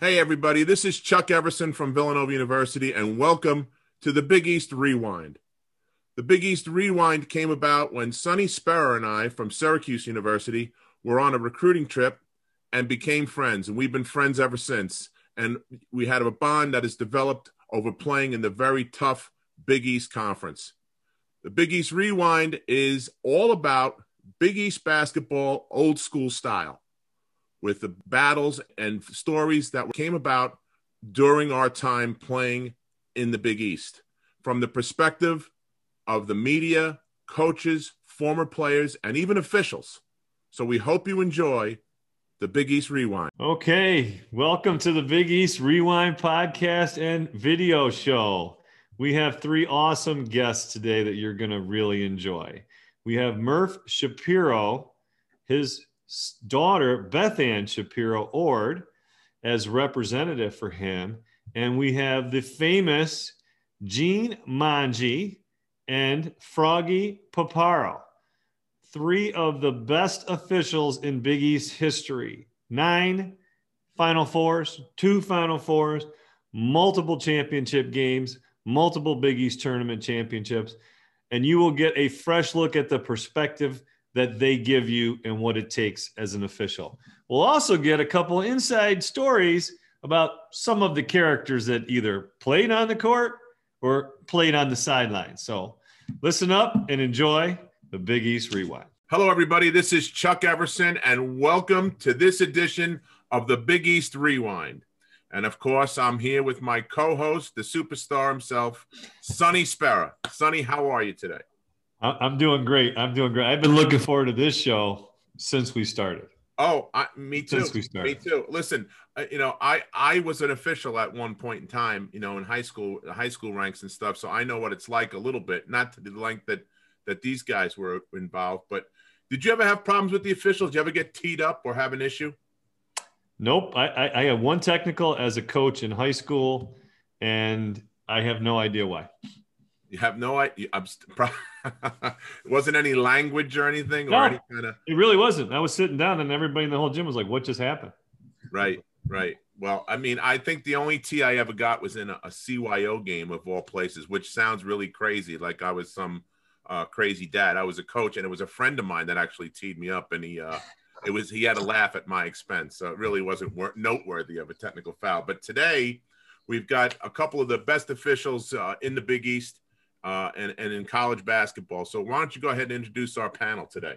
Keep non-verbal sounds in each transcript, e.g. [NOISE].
Hey, everybody, this is Chuck Everson from Villanova University, and welcome to the Big East Rewind. The Big East Rewind came about when Sonny Spera and I from Syracuse University were on a recruiting trip and became friends, and we've been friends ever since. And we had a bond that has developed over playing in the very tough Big East Conference. The Big East Rewind is all about Big East basketball, old school style with the battles and stories that came about during our time playing in the Big East from the perspective of the media, coaches, former players, and even officials. So we hope you enjoy the Big East Rewind. Okay, welcome to the Big East Rewind podcast and video show. We have three awesome guests today that you're going to really enjoy. We have Murph Shapiro, his daughter, Beth Ann Shapiro Ord, as representative for him. And we have the famous Gene Monje and Froggy Paparo, three of the best officials in Big East history. Nine Final Fours, two Final Fours, multiple championship games, multiple Big East tournament championships. And you will get a fresh look at the perspective that they give you and what it takes as an official. We'll also get a couple inside stories about some of the characters that either played on the court or played on the sidelines. So listen up and enjoy the Big East Rewind. Hello, everybody. This is Chuck Everson, and welcome to this edition of the Big East Rewind. And of course, I'm here with my co host, the superstar himself, Sonny Spera. Sonny, how are you today? I'm doing great. I'm doing great. I've been looking forward to this show since we started. Oh, I, me too. Since we started. Me too. Listen, uh, you know, I I was an official at one point in time, you know, in high school, high school ranks and stuff. So I know what it's like a little bit, not to the length that that these guys were involved. But did you ever have problems with the officials? Did you ever get teed up or have an issue? Nope. I I, I had one technical as a coach in high school, and I have no idea why. You have no idea. I'm [LAUGHS] it wasn't any language or anything no, or any kind of. It really wasn't. I was sitting down, and everybody in the whole gym was like, "What just happened?" Right, right. Well, I mean, I think the only T I ever got was in a, a CYO game of all places, which sounds really crazy. Like I was some uh, crazy dad. I was a coach, and it was a friend of mine that actually teed me up, and he. Uh, it was he had a laugh at my expense, so it really wasn't wor- noteworthy of a technical foul. But today, we've got a couple of the best officials uh, in the Big East uh, and, and in college basketball. So why don't you go ahead and introduce our panel today?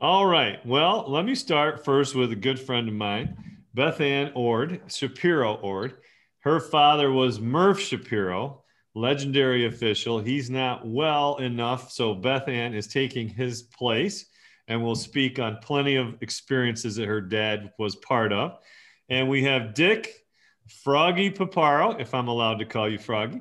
All right. Well, let me start first with a good friend of mine, Beth Ann Ord, Shapiro Ord. Her father was Murph Shapiro, legendary official. He's not well enough, so Beth Ann is taking his place and will speak on plenty of experiences that her dad was part of. And we have Dick Froggy Paparo, if I'm allowed to call you Froggy,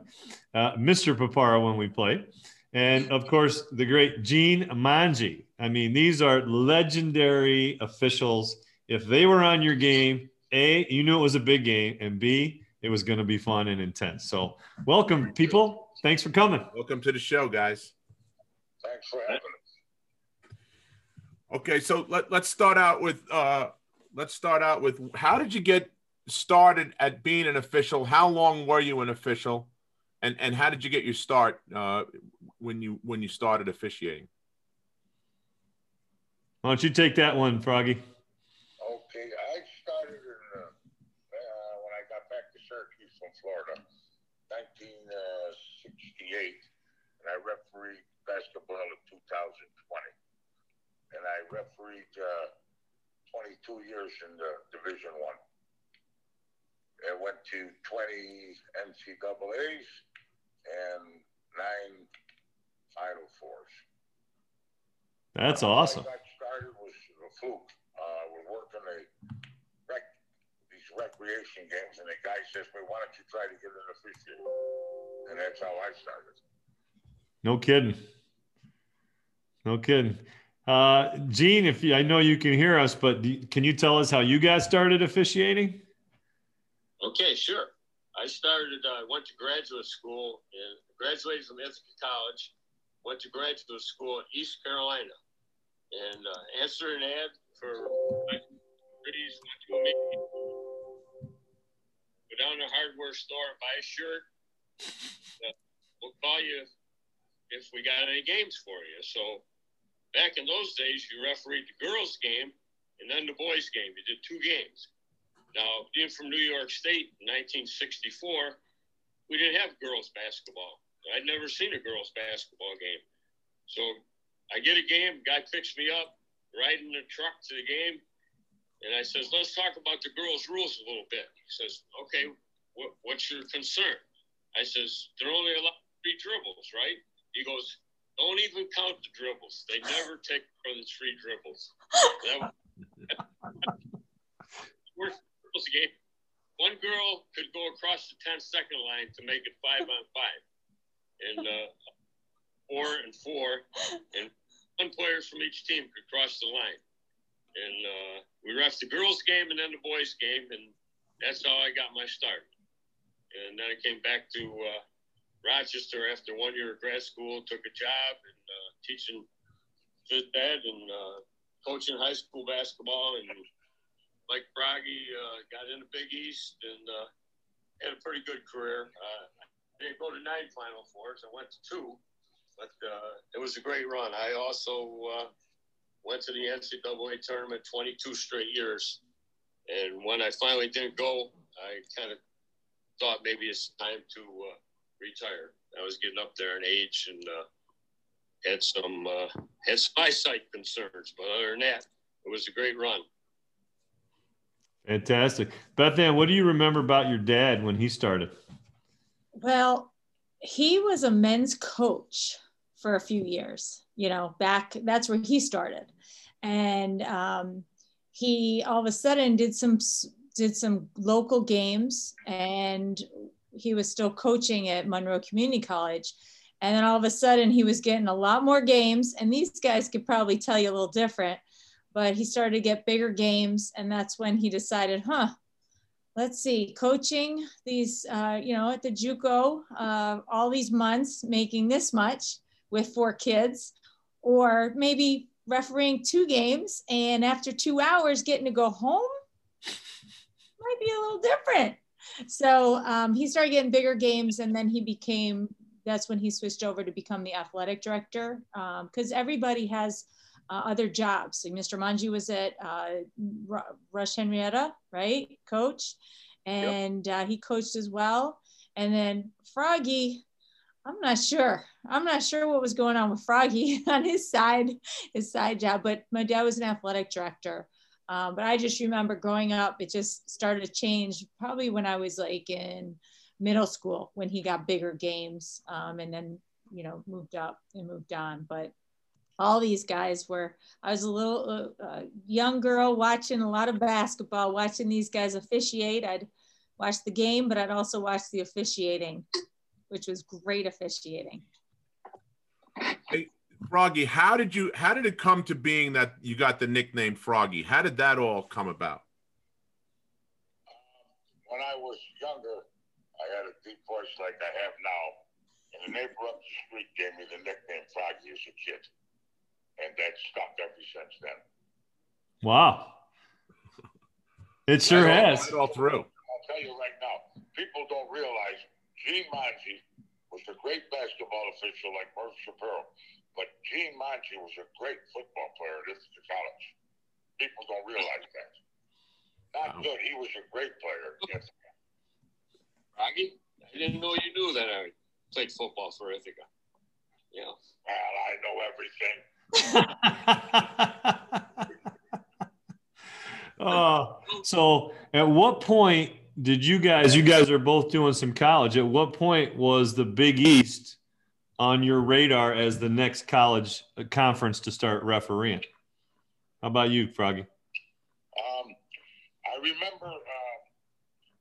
uh, Mr. Paparo when we played. And of course, the great Gene Monje. I mean, these are legendary officials. If they were on your game, A, you knew it was a big game, and B, it was going to be fun and intense. So, welcome, people. Thanks for coming. Welcome to the show, guys. Thanks for having us. Okay, so let, let's start out with uh, let's start out with how did you get started at being an official? How long were you an official? And and how did you get your start uh, when you when you started officiating? Why don't you take that one, Froggy? Okay, I started in, uh, uh, when I got back to Syracuse from Florida, 1968, and I refereed basketball in 2020, and I refereed uh, 22 years in the Division One. I went to 20 NCAA's and nine Final Fours. That's awesome. I got started was a fluke. Uh, we're working a rec, these recreation games, and the guy says, "Well, why don't you try to get an official?" And that's how I started. No kidding. No kidding. Uh, Gene, if you, I know you can hear us, but can you tell us how you got started officiating? Okay, sure. I started, I uh, went to graduate school and graduated from Ithaca College, went to graduate school in East Carolina, and uh, answered an ad for down to a hardware store buy a shirt. Uh, we'll call you if we got any games for you. So back in those days, you refereed the girls' game and then the boys' game. You did two games. Now, being from New York State in 1964, we didn't have girls' basketball. I'd never seen a girls' basketball game. So I get a game, guy picks me up, riding the truck to the game, and I says, let's talk about the girls' rules a little bit. He says, okay, what, what's your concern? I says, they're only allowed three dribbles, right? He goes, don't even count the dribbles. They never take more than three dribbles. That was, [LAUGHS] worst game. One girl could go across the 10 second line to make it five on five. And uh, four and four. And one player from each team could cross the line. And uh, we refed the girls' game and then the boys' game. And that's how I got my start. And then I came back to uh, Rochester after one year of grad school, took a job and uh, teaching phys ed and uh, coaching high school basketball. And like Froggy, uh, got into Big East and uh, had a pretty good career. Uh, I didn't go to nine Final Fours. I went to two, but uh, it was a great run. I also uh, went to the NCAA tournament 22 straight years. And when I finally didn't go, I kind of thought maybe it's time to uh, retire. I was getting up there in age and had some had some eyesight concerns, but other than that, it was a great run. Fantastic, Beth Ann. What do you remember about your dad when he started? Well, he was a men's coach for a few years. You know, back that's where he started, and um, he all of a sudden did some did some local games and he was still coaching at Monroe Community College. And then all of a sudden, he was getting a lot more games. And these guys could probably tell you a little different, but he started to get bigger games. And that's when he decided, huh, let's see, coaching these, uh, you know, at the Juco, uh, all these months, making this much with four kids, or maybe refereeing two games and after two hours getting to go home [LAUGHS] might be a little different so um, he started getting bigger games and then he became that's when he switched over to become the athletic director because um, everybody has uh, other jobs. Like mr monje was at uh, rush henrietta right? Coach. And yep. uh, he coached as well. And then froggy i'm not sure. I'm not sure what was going on with froggy [LAUGHS] on his side his side job but my dad was an athletic director. Um, but I just remember growing up, it just started to change probably when I was like in middle school when he got bigger games um, and then, you know, moved up and moved on. But all these guys were, I was a little uh, uh, young girl watching a lot of basketball, watching these guys officiate. I'd watch the game, but I'd also watch the officiating, which was great officiating. Hey, Froggy, how did you how did it come to being that you got the nickname Froggy? How did that all come about? Um, when I was younger, I had a deep voice like I have now, and the neighbor up the street gave me the nickname Froggy as a kid, and that stuck ever since then. Wow, it sure right has. All, right all through. I'll tell you right now, people don't realize Gene Monje was a great basketball official like Murph Shapiro. But Gene Monje was a great football player at Ithaca College. People don't realize that. Not wow. good. He was a great player. Yes. Rocky, I didn't know you knew that I played football for Ithaca. Yeah. Well, I know everything. Uh, [LAUGHS] so at what point did you guys you guys are both doing some college at what point was the big east on your radar as the next college uh, conference to start refereeing? How about you, Froggy? Um, I remember uh,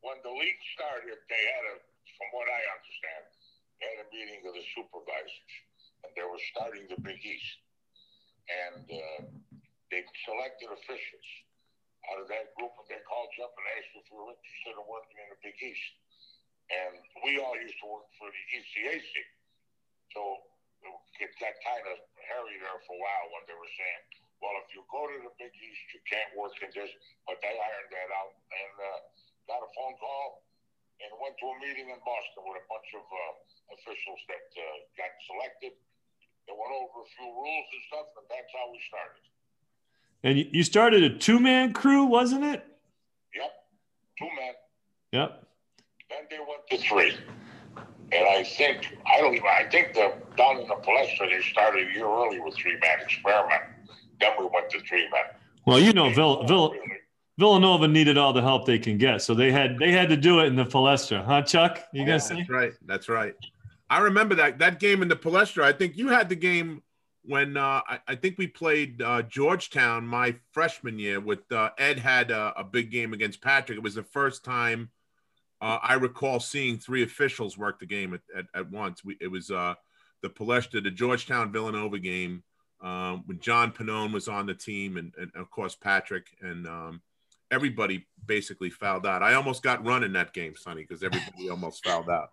when the league started, they had a, from what I understand, they had a meeting of the supervisors, and they were starting the Big East, and uh, they selected officials out of that group, and they called you up and asked if you were interested in working in the Big East. And we all used to work for the ECAC. So it got kind of hairy there for a while when they were saying, well, if you go to the Big East, you can't work in this. But they ironed that out and uh, got a phone call and went to a meeting in Boston with a bunch of uh, officials that uh, got selected. They went over a few rules and stuff, and that's how we started. And you started a two man crew, wasn't it? Yep, two men. Yep. Then they went to three. And I think I don't even I think the down in the Palestra they started a year early with three man experiment. Then we went to three men. Well, you know, Vill, oh, Vill, Villanova needed all the help they can get, so they had they had to do it in the Palestra, huh, Chuck? You Yeah, guys say? that's right. That's right. I remember that that game in the Palestra. I think you had the game when uh, I, I think we played uh, Georgetown my freshman year. With uh, Ed had a, a big game against Patrick. It was the first time uh, I recall seeing three officials work the game at, at, at once. We, it was uh, the Palestra, the Georgetown Villanova game um, when John Pinone was on the team, and, and of course Patrick and um, everybody basically fouled out. I almost got run in that game, Sonny, because everybody [LAUGHS] almost fouled out.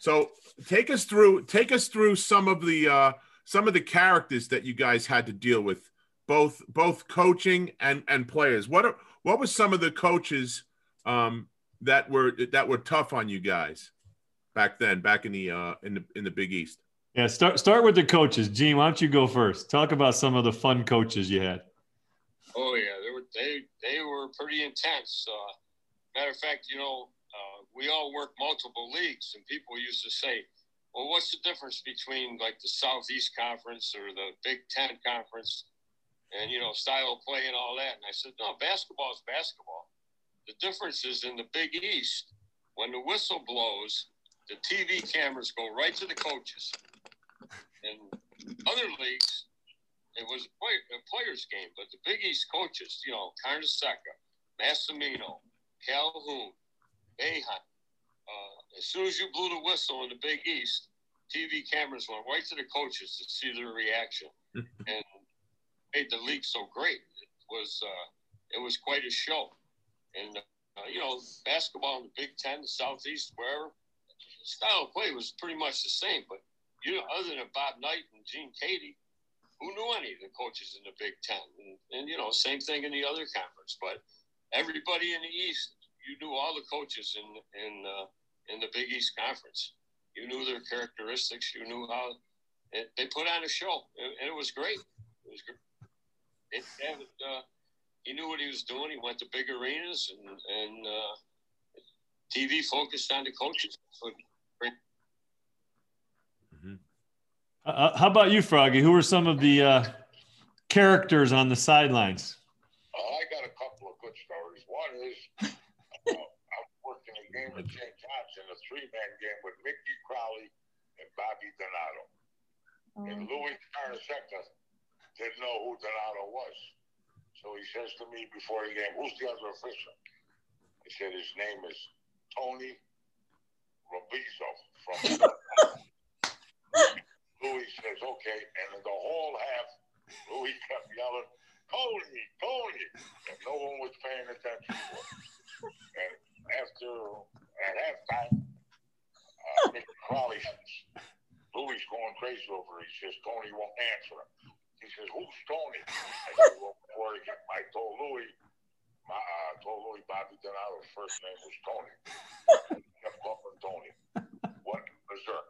So take us through take us through some of the uh, some of the characters that you guys had to deal with, both both coaching and and players. What are what were some of the coaches um, that were that were tough on you guys back then, back in the uh, in the in the Big East? Yeah, start start with the coaches. Gene, why don't you go first? Talk about some of the fun coaches you had. Oh yeah, they were they they were pretty intense. Uh, matter of fact, you know, we all work multiple leagues, and people used to say, "Well, what's the difference between like the Southeast Conference or the Big Ten Conference, and you know, style of play and all that?" And I said, "No, basketball is basketball. The difference is in the Big East, when the whistle blows, the TV cameras go right to the coaches. In other leagues, it was a, a players' game, but the Big East coaches, you know, Carnesecca, Massimino, Calhoun, Boeheim, uh, as soon as you blew the whistle in the Big East, TV cameras went right to the coaches to see their reaction, [LAUGHS] and made the league so great. It was uh, it was quite a show, and uh, you know, basketball in the Big Ten, the Southeast, wherever, style of play was pretty much the same. But you know, other than Bob Knight and Gene Keady, who knew any of the coaches in the Big Ten? And, and you know, same thing in the other conference. But everybody in the East, you knew all the coaches in in uh, in the Big East Conference. You knew their characteristics. You knew how it, they put on a show, and, and it was great. It was great. It, and, uh, he knew what he was doing. He went to big arenas, and and uh, TV focused on the coaches. So Uh, how about you, Froggy? Who were some of the uh, characters on the sidelines? Uh, I got a couple of good stories. One is uh, I was working a game with St. Three-man game with Mickey Crowley and Bobby Donato. And oh. Louis Carnesecca didn't know who Donato was. So he says to me before the game, who's the other official? I said his name is Tony Robizo from [LAUGHS] Louis says, okay. And in the whole half, Louis kept yelling, Tony, Tony. And no one was paying attention to him. And after, at halftime, Crowley, Louis going crazy over. He says, Tony won't answer him. He says, who's Tony? I said, well, before I, get, I told Louis, my, uh, told Louis Bobby Donato's first name was Tony. He kept calling Tony. What berserk.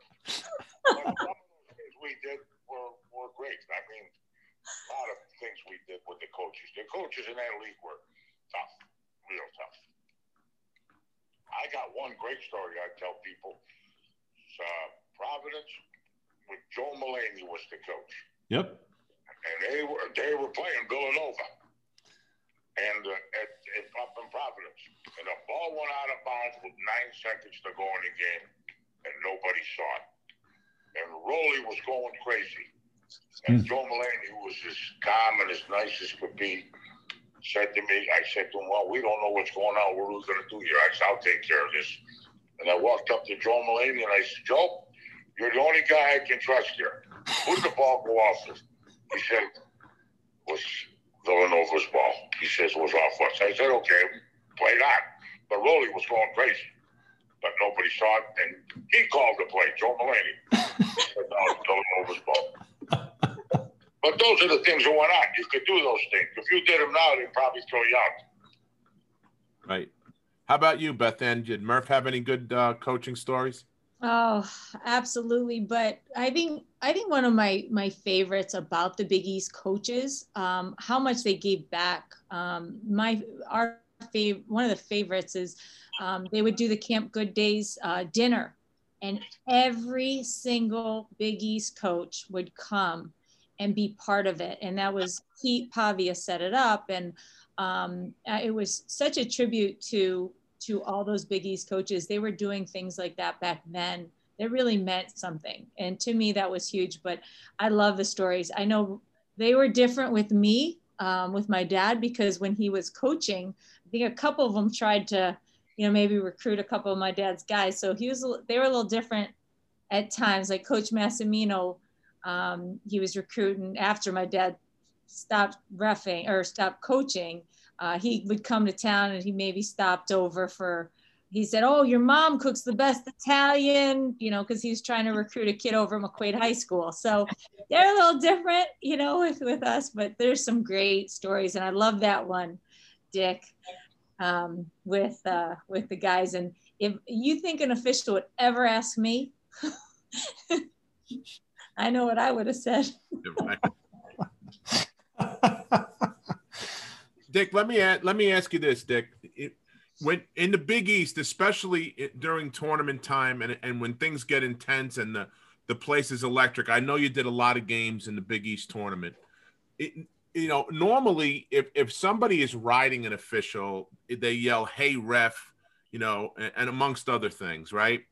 Things we did were, were great. I mean, a lot of things we did with the coaches. The coaches in that league were tough, real tough. I got one great story I tell people. Uh, Providence, with Joe Mullaney was the coach Yep. and they were they were playing Villanova, and uh, at, at up in Providence, and the ball went out of bounds with nine seconds to go in the game, and nobody saw it. And Rollie was going crazy, and Joe Mullaney, who was as calm and as nice as could be, said to me, I said to him, "Well, we don't know what's going on. What are we going to do here?" I said, "I'll take care of this." And I walked up to Joe Mullaney and I said, "Joe, you're the only guy I can trust here. Who'd the ball go off with?" He said, was Villanova's ball. He says was off us. I said, okay, play that. But Rollie was going crazy. But nobody saw it, and he called the play, Joe Mullaney. Villanova's ball. But those are the things that went on. You could do those things. If you did them now, they'd probably throw you out. Right. How about you, Beth Ann? Did Murph have any good uh, coaching stories? Oh, absolutely. But I think I think one of my my favorites about the Big East coaches, um, how much they gave back. Um, my our fav- one of the favorites is um, they would do the Camp Good Days uh, dinner, and every single Big East coach would come and be part of it. And that was Pete Pavia set it up, and um, it was such a tribute to to all those Big East coaches. They were doing things like that back then. It really meant something. And to me, that was huge. But I love the stories. I know they were different with me, um, with my dad, because when he was coaching, I think a couple of them tried to, you know, maybe recruit a couple of my dad's guys. So he was, they were a little different at times. Like Coach Massimino, um, he was recruiting after my dad stopped refing or stopped coaching uh, he would come to town and he maybe stopped over for he said oh your mom cooks the best italian you know because he was trying to recruit a kid over at mcquaid high school. So they're a little different you know with, with us but there's some great stories and i love that one dick um, with uh, with the guys. And if you think an official would ever ask me [LAUGHS] i know what i would have said [LAUGHS] Dick, let me ask, let me ask you this, Dick. It, when in the Big East, especially during tournament time, and and when things get intense and the the place is electric. I know you did a lot of games in the Big East tournament. It, you know, normally if if somebody is riding an official, they yell "Hey ref," you know, and, and amongst other things, right?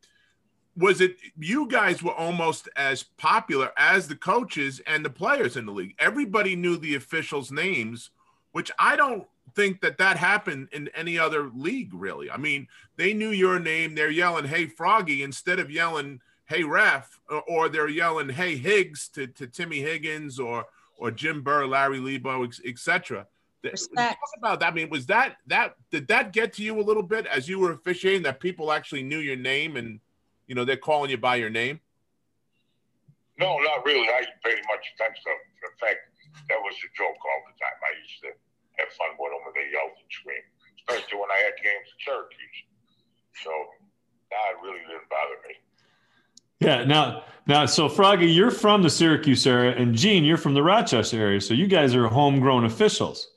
was it you guys were almost as popular as the coaches and the players in the league everybody knew the officials names which I don't think that that happened in any other league, really. I mean, they knew your name. They're yelling, hey, Froggy, instead of yelling, hey, ref, or, they're yelling, hey, Higgs to, to Timmy Higgins or or Jim Burr, Larry Lembo, etc. Talk about that. I mean, was that that did that get to you a little bit as you were officiating that people actually knew your name and you know they're calling you by your name? No, not really. I didn't pay much attention to the fact that was a joke all the time. I used to have fun with them when they yelled and screamed, especially when I had games at Syracuse. So that really didn't bother me. Yeah. Now, now, so Froggy, you're from the Syracuse area, and Gene, you're from the Rochester area. So you guys are homegrown officials,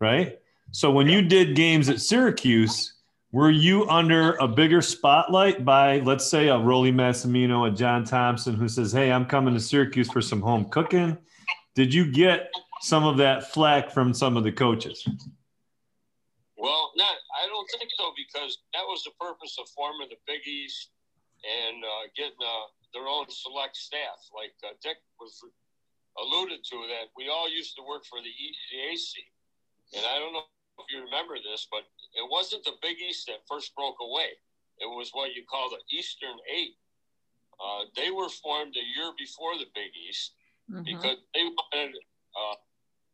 right? So when you did games at Syracuse, were you under a bigger spotlight by, let's say, a Rollie Massimino, a John Thompson, who says, "Hey, I'm coming to Syracuse for some home cooking"? Did you get some of that flack from some of the coaches? Well, not. I don't think so because that was the purpose of forming the Big East and uh, getting uh, their own select staff. Like uh, Dick was alluded to, that we all used to work for the ECAC, and I don't know if you remember this, but it wasn't the Big East that first broke away. It was what you call the Eastern Eight. Uh, they were formed a year before the Big East, mm-hmm. because they wanted uh,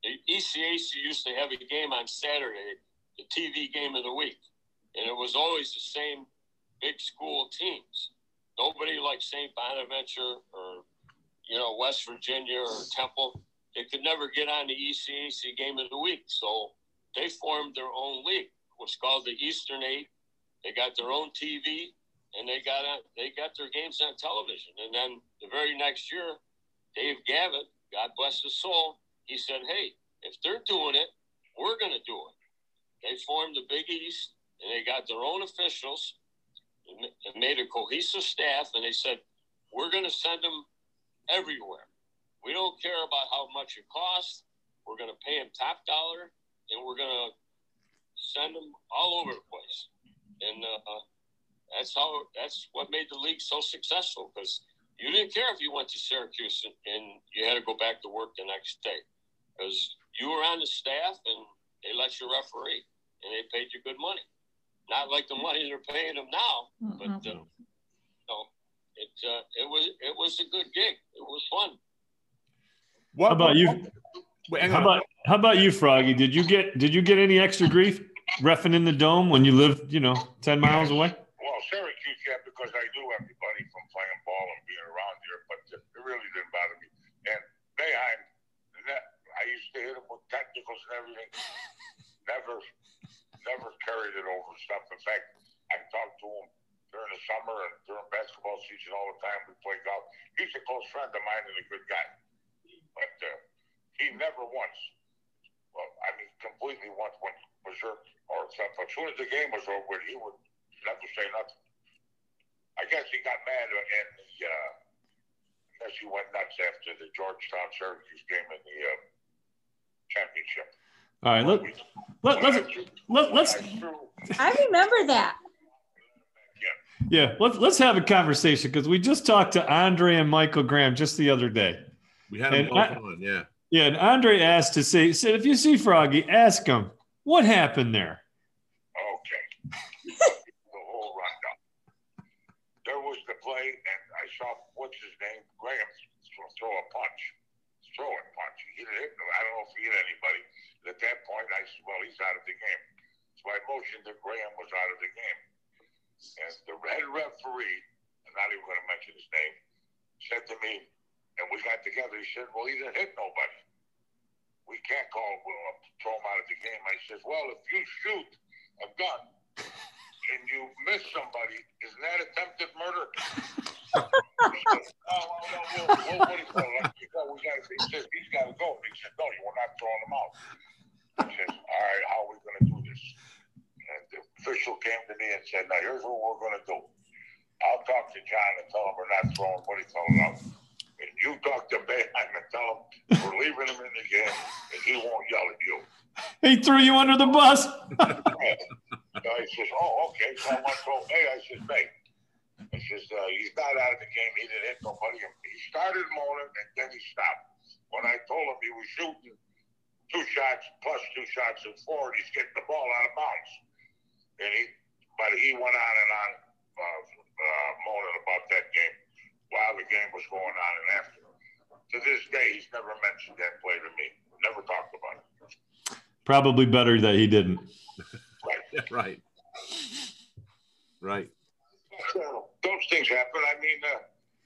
the ECAC used to have a game on Saturday, the TV game of the week, and it was always the same big school teams. Nobody like St. Bonaventure or you know West Virginia or Temple. They could never get on the ECAC game of the week, so they formed their own league. It was called the Eastern Eight. They got their own TV, and they got on, they got their games on television. And then the very next year, Dave Gavitt, God bless his soul, he said, hey, if they're doing it, we're going to do it. They formed the Big East and they got their own officials and made a cohesive staff. And they said, we're going to send them everywhere. We don't care about how much it costs. We're going to pay them top dollar and we're going to send them all over the place. And uh, that's how, that's what made the league so successful because you didn't care if you went to Syracuse and, and you had to go back to work the next day because you were on the staff and they let you referee and they paid you good money. Not like the money they're paying them now, mm-hmm. but uh, no, it uh, it was it was a good gig. It was fun. What how about you? Wait, how about how about you, Froggy? Did you get did you get any extra grief refing in the dome when you lived, you know, ten miles away? Well, Syracuse, yeah, because I knew everybody from playing ball and being around here, but it really didn't bother me. And Boeheim, I used to hit him with technicals and everything. [LAUGHS] Never, never carried frustrated over stuff. In fact, I talked to him during the summer and during basketball season all the time. We play golf. He's a close friend of mine and a good guy, but uh, he never once, well, I mean, completely once went berserk or something. As soon as the game was over, he would never say nothing. I guess he got mad and the. Uh, I guess he went nuts after the Georgetown Syracuse game in the uh, championship. All right, let, let, let's let, let's I remember that. yeah let's let's have a conversation because we just talked to Andre and Michael Graham just the other day. We had them And both I- on, yeah. Yeah, and Andre asked to say said if you see Froggy, ask him what happened there. Okay. [LAUGHS] the whole rundown. There was the play, and I saw what's his name, Graham, throw throw a punch, throw a didn't hit. I don't know if he hit anybody. At that point, I said, "Well, he's out of the game." So I motioned that Graham was out of the game, and the head referee, I'm not even going to mention his name, said to me, and we got together. He said, "Well, he didn't hit nobody. We can't call well, uh, throw him out of the game." I said, "Well, if you shoot a gun." and you miss somebody, isn't that attempted murder? [LAUGHS] oh, well, no, we'll, we'll, what do you call it? We got, we got, he says, he's got to go. He said, no, we're not throwing him out. He says, all right, how are we going to do this? And the official came to me and said, now, here's what we're going to do. I'll talk to John and tell him we're not throwing what he told out. And you talk to Boeheim and tell him we're leaving him in the game and he won't yell at you. He threw you under the bus. [LAUGHS] So he says, oh, okay. So I went to hey, I said, Bay. I says, uh, he's not out of the game. He didn't hit nobody. He started moaning and then he stopped. When I told him he was shooting two shots plus two shots and four, and he's getting the ball out of bounds. And he, but he went on and on uh, uh, moaning about that game while the game was going on and after. To this day, he's never mentioned that play to me. Never talked about it. Probably better that he didn't. Right. [LAUGHS] Right. Right. Those things happen. I mean, uh,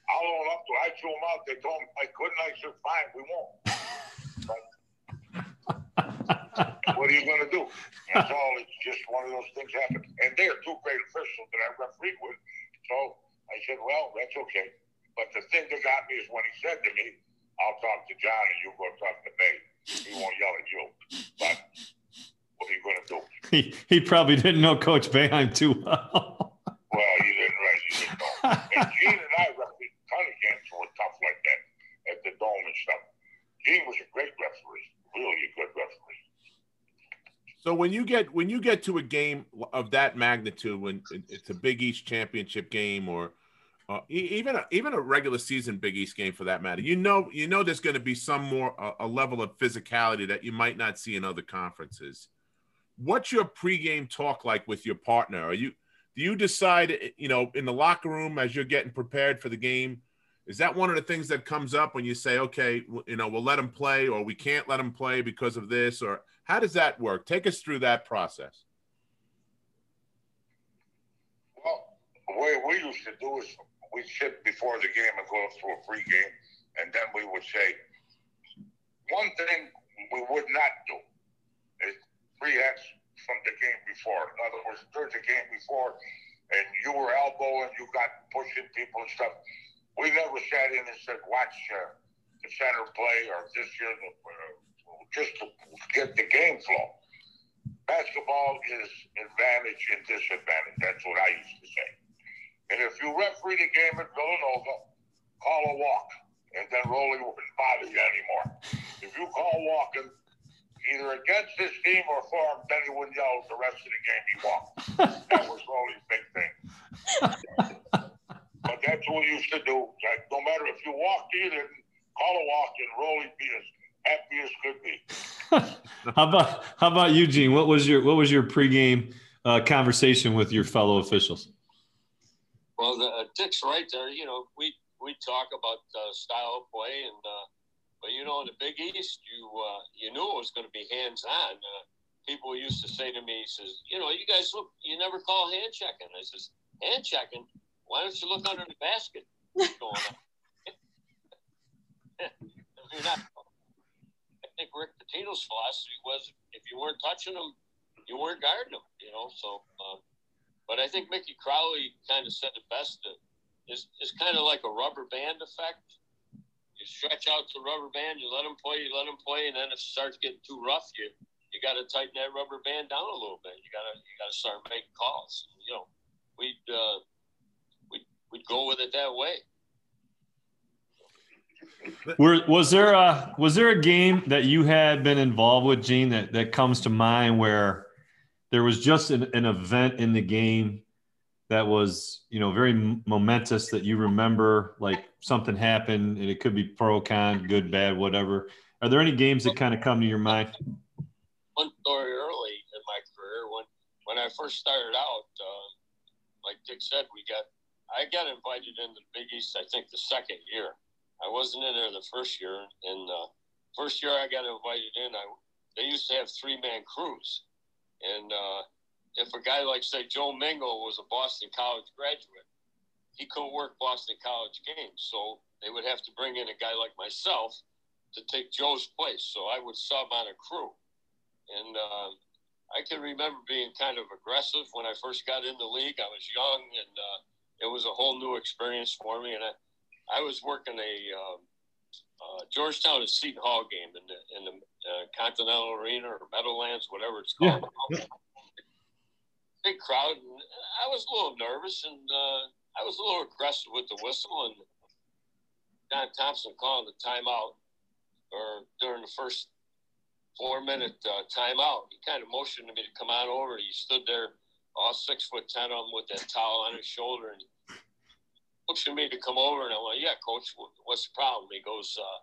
I'll own up to. I threw them out. They told me I couldn't. I said, fine, we won't. What are you going to do? That's all. It's just one of those things happen. And they are two great officials that I refereed with. So I said, well, that's okay. But the thing that got me is when he said to me, I'll talk to John and you go talk to Bay. He won't yell at you. But what are you going to do? He he probably didn't know Coach Boeheim too. Well, And [LAUGHS] Gene and I refereed a ton of games that were tough like that at the dome and stuff. Gene was a great referee, really a good referee. So when you get when you get to a game of that magnitude, when it's a Big East championship game or uh, even a, even a regular season Big East game for that matter, you know you know there's going to be some more a, a level of physicality that you might not see in other conferences. What's your pregame talk like with your partner? Are you do you decide you know in the locker room as you're getting prepared for the game? Is that one of the things that comes up when you say, okay, you know, we'll let him play, or we can't let him play because of this, or how does that work? Take us through that process. Well, we used to do is we'd sit before the game and go through a free game and then we would say, one thing we would not do is react from the game before. In other words, there's a game before, and you were elbowing, you got pushing people and stuff. We never sat in and said, watch uh, the center play or this year, uh, just to get the game flow. Basketball is advantage and disadvantage. That's what I used to say. And if you referee the game at Villanova, call a walk, and then Rollie wouldn't bother you anymore. If you call walking, either against this team or for him, then he wouldn't yell the rest of the game. He walked. that was Rollie's big thing. [LAUGHS] but that's what we used to do. Like, no matter if you walked either, call a walk, and Rollie be as happy as could be. [LAUGHS] how about how about Eugene? What was your what was your pregame uh, conversation with your fellow officials? Well, the, uh, Dick's right there. You know, we we talk about uh, style of play, and uh, but you know, in the Big East, you uh, you knew it was going to be hands on. Uh, people used to say to me, "He says, you know, you guys look, you never call hand checking." I says, "Hand checking? Why don't you look under the basket?" What's [LAUGHS] going on? [LAUGHS] You're not, I think Rick Pitino's philosophy was if you weren't touching them, you weren't guarding them, you know. So, um, but I think Mickey Crowley kind of said it best. That it's, it's kind of like a rubber band effect. You stretch out the rubber band, you let them play, you let them play, and then if it starts getting too rough, you you got to tighten that rubber band down a little bit. You got to you got to start making calls. You know, we'd uh, we'd we'd go with it that way. Were, was there a was there a game that you had been involved with, Gene, that that comes to mind where there was just an, an event in the game that was you know very momentous that you remember, like something happened and it could be pro con, good, bad, whatever. Are there any games that kind of come to your mind? One story early in my career when when I first started out, uh, like Dick said, we got I got invited into the Big East. I think the second year I wasn't in there the first year. And uh, first year I got invited in, I they used to have three man crews, and uh, if a guy like say Joe Mingle was a Boston College graduate, he couldn't work Boston College games, so they would have to bring in a guy like myself to take Joe's place. So I would sub on a crew, and uh, I can remember being kind of aggressive when I first got in the league. I was young, and uh, it was a whole new experience for me, and I I was working a um, uh, Georgetown and Seton Hall game in the in the uh, Continental Arena or Meadowlands, whatever it's called. Yeah. Big crowd, and I was a little nervous, and uh, I was a little aggressive with the whistle, and Don Thompson calling the timeout, or during the first four minute uh, timeout, he kind of motioned to me to come on over. He stood there, all six foot ten of him, with that towel on his shoulder, and pushing me to come over, and I went, "Yeah, coach, what's the problem?" He goes, uh,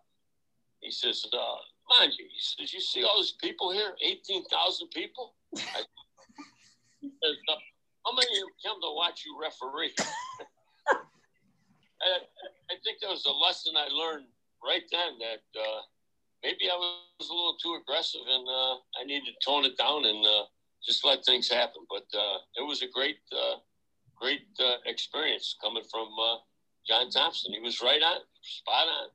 "He says, uh, mind you, he says, you see all these people here, eighteen thousand people." I, says, "How many of them come to watch you referee?" [LAUGHS] I, think that was a lesson I learned right then that uh, maybe I was a little too aggressive, and uh, I needed to tone it down and uh, just let things happen. But uh, it was a great uh, great uh, experience coming from John Thompson. He was right on, spot on.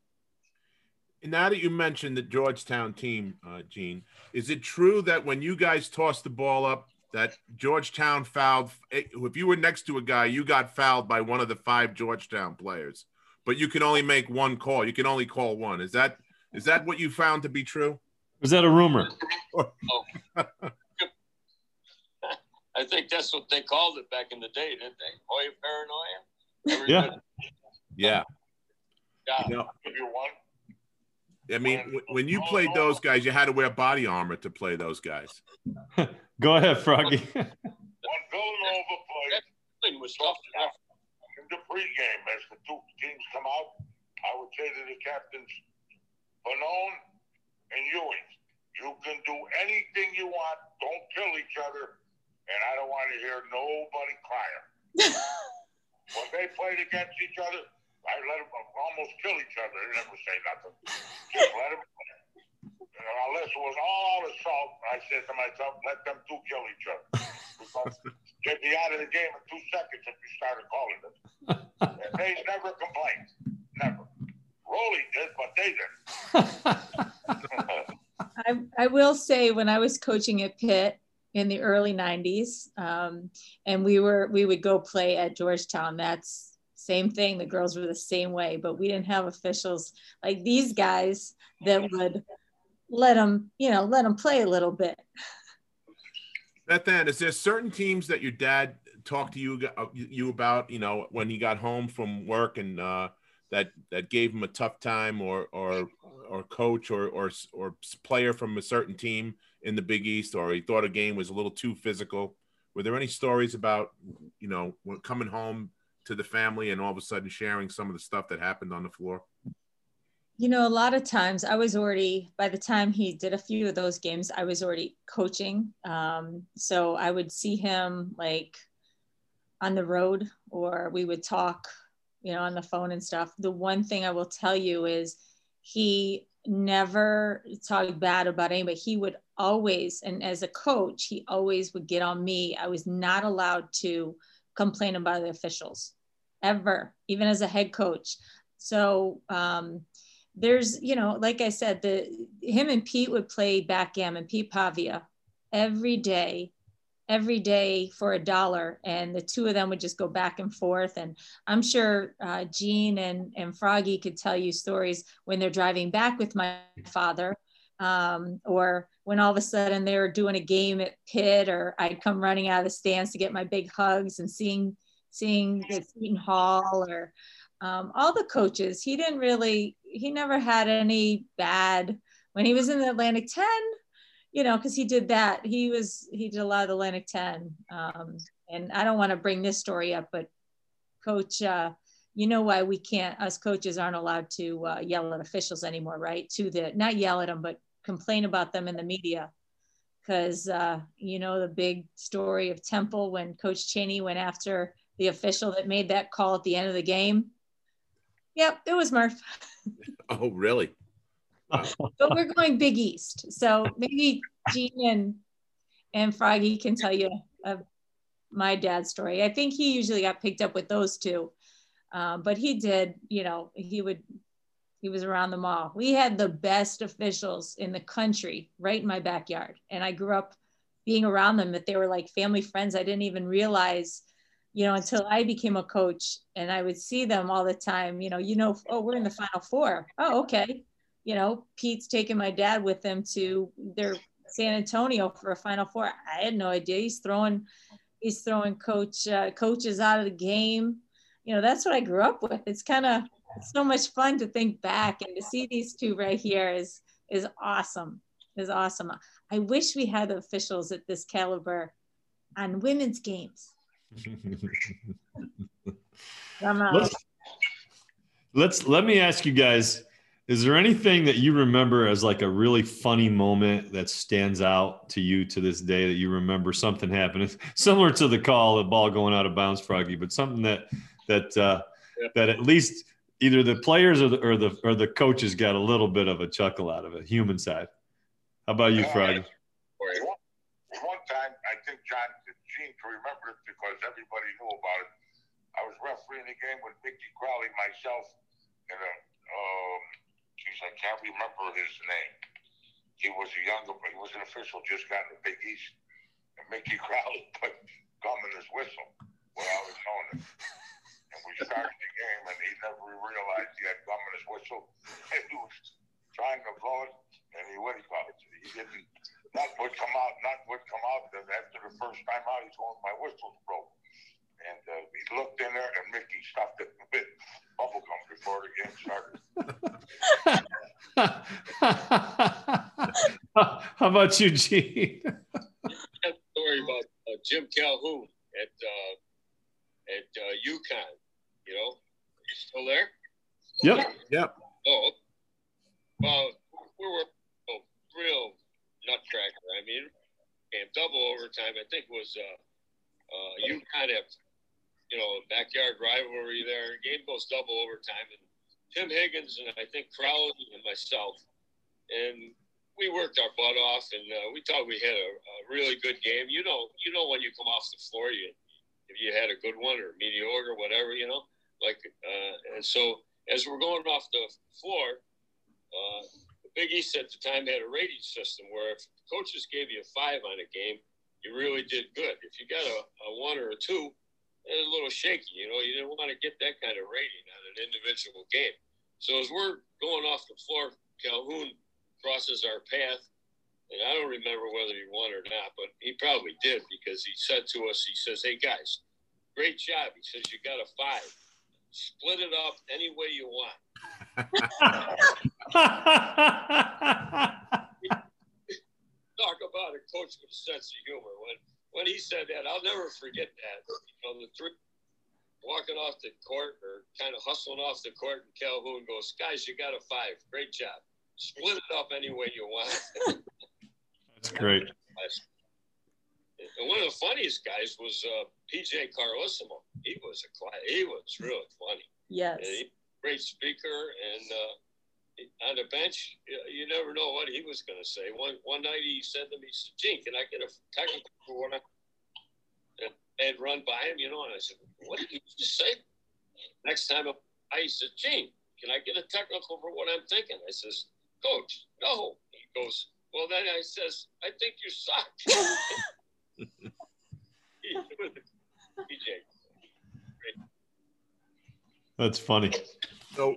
And now that you mentioned the Georgetown team, Gene, is it true that when you guys tossed the ball up, that Georgetown fouled? Eh, if you were next to a guy, you got fouled by one of the five Georgetown players, but you can only make one call. You can only call one. Is that is that what you found to be true? Was that a rumor? oh. [LAUGHS] I think that's what they called it back in the day, didn't they? Hoya paranoia. yeah. Yeah. Yeah. You know, you one. I mean, when you played those guys, you had to wear body armor to play those guys. [LAUGHS] Go ahead, Froggy. When Villanova played was tough in the pregame, as the two teams come out, I would say to the captains, Pinone and Ewing, you can do anything you want. Don't kill each other and I don't want to hear nobody crying. [LAUGHS] when they played against each other, I let them almost kill each other. They never say nothing. Just let them play. And unless it was all assault, I said to myself, let them two kill each other. Because [LAUGHS] they'd be out of the game in two seconds if you started calling them. and they never complained. Never. Rollie did, but they didn't. [LAUGHS] I, I will say when I was coaching at Pitt, in the early 90s um, and we were we would go play at georgetown that's same thing the girls were the same way but we didn't have officials like these guys that would let them you know let them play a little bit Beth Ann, is there certain teams that your dad talked to you uh, you about you know when he got home from work and uh, that that gave him a tough time or or or coach or or or player from a certain team in the Big East, or he thought a game was a little too physical. Were there any stories about, you know, coming home to the family and all of a sudden sharing some of the stuff that happened on the floor? You know, a lot of times I was already, by the time he did a few of those games, I was already coaching. Um, so I would see him like on the road or we would talk, you know, on the phone and stuff. The one thing I will tell you is he never talked bad about anybody. He would always, and as a coach, he always would get on me. I was not allowed to complain about the officials ever, even as a head coach. So um, there's, you know, like I said, the him and Pete would play backgammon, Pete Pavia, every day every day for a dollar. And the two of them would just go back and forth. And i'm sure uh, gene and, and froggy could tell you stories when they're driving back with my father um, or when all of a sudden they were doing a game at Pitt, or I'd come running out of the stands to get my big hugs and seeing seeing the Seton Hall or um, all the coaches. He didn't really, he never had any bad when he was in the Atlantic 10, you know, because he did that. He was, he did a lot of the Atlantic 10. Um, and I don't want to bring this story up, but coach, uh, you know why we can't, us coaches aren't allowed to uh, yell at officials anymore, right? To the, not yell at them, but complain about them in the media. Because, uh, you know, the big story of Temple when Coach Chaney went after the official that made that call at the end of the game. Yep, it was Murph. [LAUGHS] oh, really? but we're going Big East, so maybe Gene and and Froggy can tell you uh, my dad's story. I think he usually got picked up with those two, um, but he did. You know, he would. He was around them all. We had the best officials in the country right in my backyard, and I grew up being around them. That they were like family friends. I didn't even realize you know, until I became a coach and I would see them all the time, you know, you know, oh, we're in the final four. Oh, okay. You know, Pete's taking my dad with him to their San Antonio for a final four. I had no idea. He's throwing, he's throwing coach uh, coaches out of the game. You know, that's what I grew up with. It's kind of so much fun to think back and to see these two right here is is awesome. Is awesome. I wish we had officials at this caliber on women's games let's, let's let me ask you guys is there anything that you remember as like a really funny moment that stands out to you to this day that you remember something happening? [LAUGHS] Similar to the call the ball going out of bounds froggy but something that that uh, yeah. that at least either the players or the or the or the coaches got a little bit of a chuckle out of it human side. How about you froggy one time i think john Gene to remember it because everybody knew about it. I was refereeing a game with Mickey Crowley, myself, and a, um, geez, I can't remember his name. He was a younger, but he was an official, just got in the Big East. And Mickey [LAUGHS] Crowley put gum in his whistle when I was on it. And we started the game, and he never realized he had gum in his whistle. [LAUGHS] And he was trying to blow it, and he, what he call it? He didn't Nut would come out. Nut would come out. And after the first time out, he's going, my whistle's broke. And uh, he looked in there, and Mickey stuffed it with bubble gum before the game started. [LAUGHS] How about you, Gene? story about uh, Jim Calhoun at uh, at uh, UConn. You know, are you still there? Yep. Yep. Oh, well, we were oh, real nutcracker. I mean, and double overtime. I think was uh, uh, you kind of, you know, backyard rivalry there. Game goes double overtime, and Tim Higgins and I think Crowley and myself, and we worked our butt off, and uh, we thought we had a, a really good game. You know, you know when you come off the floor, you if you had a good one or mediocre, whatever, you know, like, uh, and so as we're going off the floor. Uh, Big East at the time had a rating system where if the coaches gave you a five on a game, you really did good. If you got a, a one or a two, it was a little shaky. You know, you didn't want to get that kind of rating on an individual game. So as we're going off the floor, Calhoun crosses our path, and I don't remember whether he won or not, but he probably did because he said to us, he says, "Hey guys, great job." He says, "You got a five. Split it up any way you want." [LAUGHS] Talk about a coach with a sense of humor. When when he said that, I'll never forget that. You know, the three walking off the court or kind of hustling off the court, and Calhoun goes, "Guys, you got a five. Great job. Split it up any way you want." That's great. And one of the funniest guys was uh, PJ Carlesimo. He was a he was really funny. Yes. He, great speaker, and uh, on the bench, you never know what he was going to say. One one night he said to me, he said, "Gene, can I get a technical for what I?" And run by him, you know, and I said, what did you just say? Next time I said, Gene, can I get a technical for what I'm thinking? I says, Coach, no. He goes, Well, then I says, I think you suck. [LAUGHS] That's funny. So